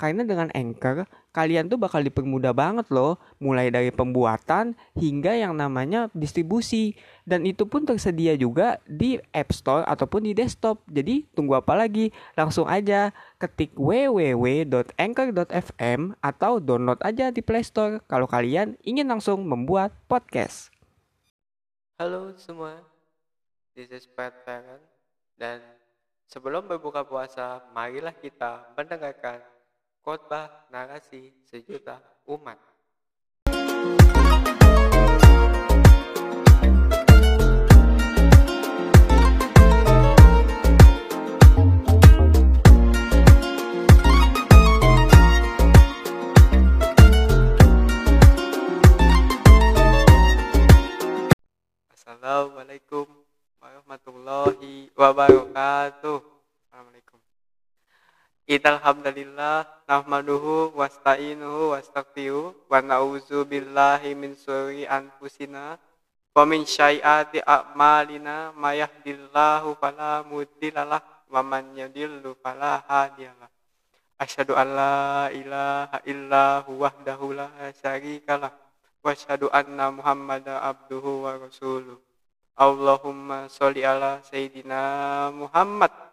Karena dengan Anchor, kalian tuh bakal dipermudah banget loh, mulai dari pembuatan hingga yang namanya distribusi. Dan itu pun tersedia juga di App Store ataupun di desktop. Jadi tunggu apa lagi? Langsung aja ketik www.anchor.fm atau download aja di Play Store kalau kalian ingin langsung membuat podcast. Halo semua, this is Pat Farron dan sebelum berbuka puasa, marilah kita mendengarkan khotbah narasi sejuta umat. Assalamualaikum warahmatullahi wabarakatuh. Assalamualaikum. Innal hamdalillah nahmaduhu wasta'inuhu wastaghfiruh wa na'udzu billahi min syururi anfusina wa min syai'ati a'malina may yahdihillahu fala mudhillalah wa man yudhlil fala hadiyalah. Asyhadu an la ilaha illa wahdahu la syarikalah wa asyhadu anna muhammadan abduhu wa rasuluh. Allahumma sholli ala sayyidina Muhammad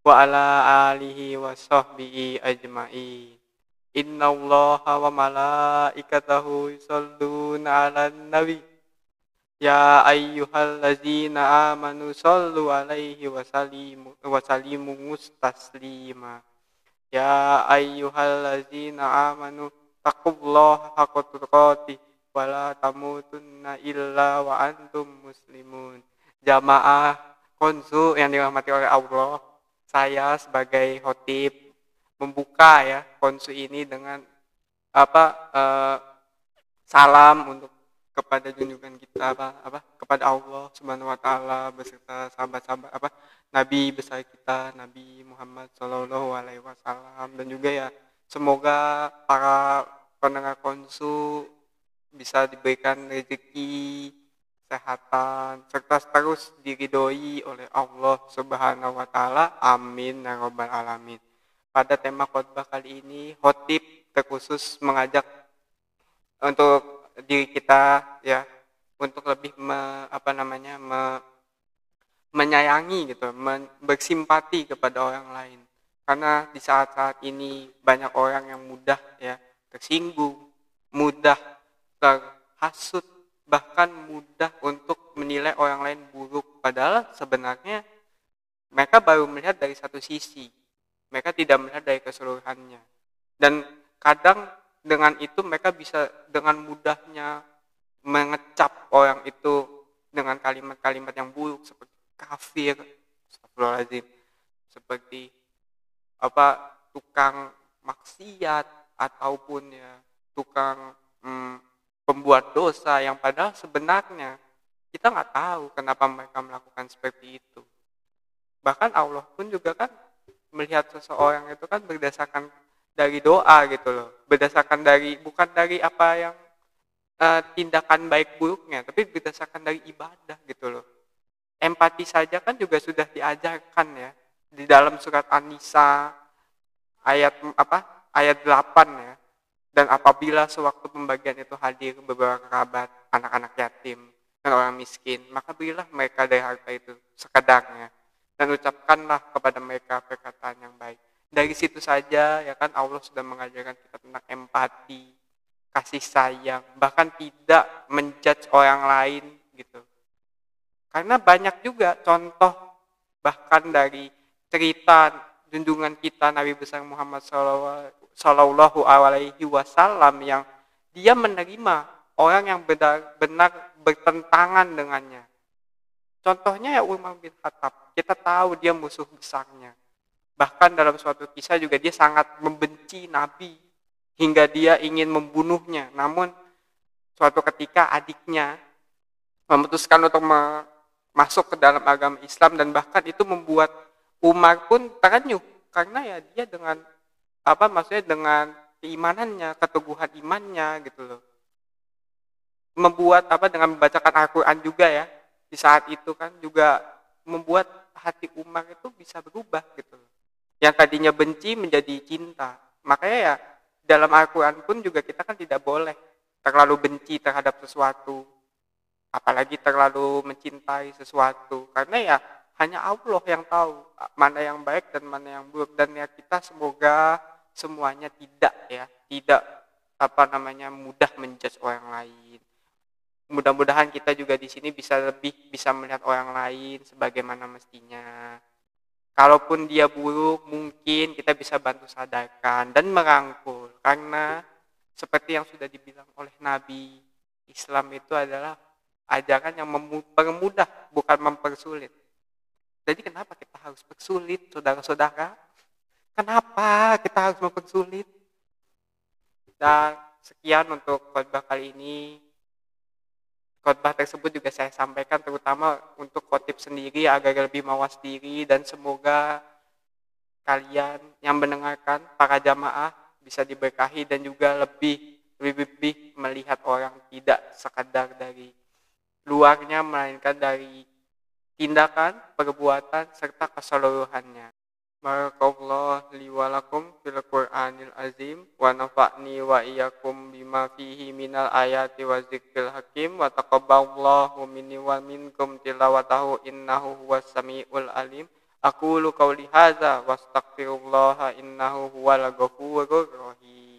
wa ala alihi wa sahbihi ajma'in. Inna allaha wa malaikatahu yusalluna ala nabi. Ya ayyuhallazina amanu sallu alaihi wa sallimu wa sallimu mustaslima. Ya ayyuhallazina amanu taqullaha haqqa tuqatih wa la tamutunna illa wa antum muslimun. Jamaah konsu yang dirahmati oleh Allah, saya sebagai khotib membuka ya konsu ini dengan apa eh, salam untuk kepada junjungan kita apa apa kepada Allah Subhanahu wa taala beserta sahabat-sahabat apa nabi besar kita Nabi Muhammad Shallallahu alaihi wasallam. Dan juga ya semoga para pendengar konsu bisa diberikan rezeki kesehatan serta terus diridhoi oleh Allah Subhanahu wa taala. Amin ya rabbal alamin. Pada tema khotbah kali ini, khotib terkhusus mengajak untuk diri kita ya untuk lebih me, apa namanya me, menyayangi gitu, men, bersimpati kepada orang lain. Karena di saat-saat ini banyak orang yang mudah ya tersinggung, mudah terhasut, orang lain buruk. Padahal sebenarnya mereka baru melihat dari satu sisi. Mereka tidak melihat dari keseluruhannya. Dan kadang dengan itu mereka bisa dengan mudahnya mengecap orang itu dengan kalimat-kalimat yang buruk seperti kafir, seperti apa tukang maksiat ataupun ya tukang hmm, pembuat dosa yang padahal sebenarnya kita nggak tahu kenapa mereka melakukan seperti itu. Bahkan Allah pun juga kan melihat seseorang itu kan berdasarkan dari doa gitu loh, berdasarkan dari bukan dari apa yang uh, tindakan baik buruknya, tapi berdasarkan dari ibadah gitu loh. Empati saja kan juga sudah diajarkan ya di dalam surat An-Nisa ayat apa? Ayat 8 ya. Dan apabila sewaktu pembagian itu hadir beberapa kerabat, anak-anak yatim, dan orang miskin, maka berilah mereka dari harta itu sekedarnya. Dan ucapkanlah kepada mereka perkataan yang baik. Dari situ saja, ya kan Allah sudah mengajarkan kita tentang empati, kasih sayang, bahkan tidak menjudge orang lain gitu. Karena banyak juga contoh bahkan dari cerita junjungan kita Nabi besar Muhammad Shallallahu Alaihi Wasallam yang dia menerima orang yang benar-benar bertentangan dengannya. Contohnya ya Umar bin Khattab. Kita tahu dia musuh besarnya. Bahkan dalam suatu kisah juga dia sangat membenci Nabi hingga dia ingin membunuhnya. Namun suatu ketika adiknya memutuskan untuk masuk ke dalam agama Islam dan bahkan itu membuat Umar pun terenyuh karena ya dia dengan apa maksudnya dengan keimanannya, keteguhan imannya gitu loh. Membuat apa dengan membacakan Al-Qur'an juga ya. Di saat itu kan juga membuat hati Umar itu bisa berubah gitu. Yang tadinya benci menjadi cinta. Makanya ya dalam Al-Qur'an pun juga kita kan tidak boleh terlalu benci terhadap sesuatu. Apalagi terlalu mencintai sesuatu. Karena ya hanya Allah yang tahu mana yang baik dan mana yang buruk dan ya kita semoga semuanya tidak ya tidak apa namanya mudah menjudge orang lain mudah-mudahan kita juga di sini bisa lebih bisa melihat orang lain sebagaimana mestinya kalaupun dia buruk mungkin kita bisa bantu sadarkan dan merangkul karena seperti yang sudah dibilang oleh Nabi Islam itu adalah ajaran yang mempermudah bukan mempersulit jadi kenapa kita harus bersulit, saudara-saudara? Kenapa kita harus mempersulit? Dan sekian untuk khotbah kali ini. Khotbah tersebut juga saya sampaikan terutama untuk khotib sendiri agar lebih mawas diri dan semoga kalian yang mendengarkan para jamaah bisa diberkahi dan juga lebih lebih, lebih melihat orang tidak sekadar dari luarnya melainkan dari tindakan, perbuatan, serta keseluruhannya. Barakallah li walakum fil Qur'anil azim wa nafa'ni wa iyyakum bima fihi minal ayati wa zikril hakim wa taqabbalallahu minni wa minkum tilawatahu innahu huwas samiul alim. Aku lu qawli hadza wa astaghfirullah innahu huwal ghafurur rahim.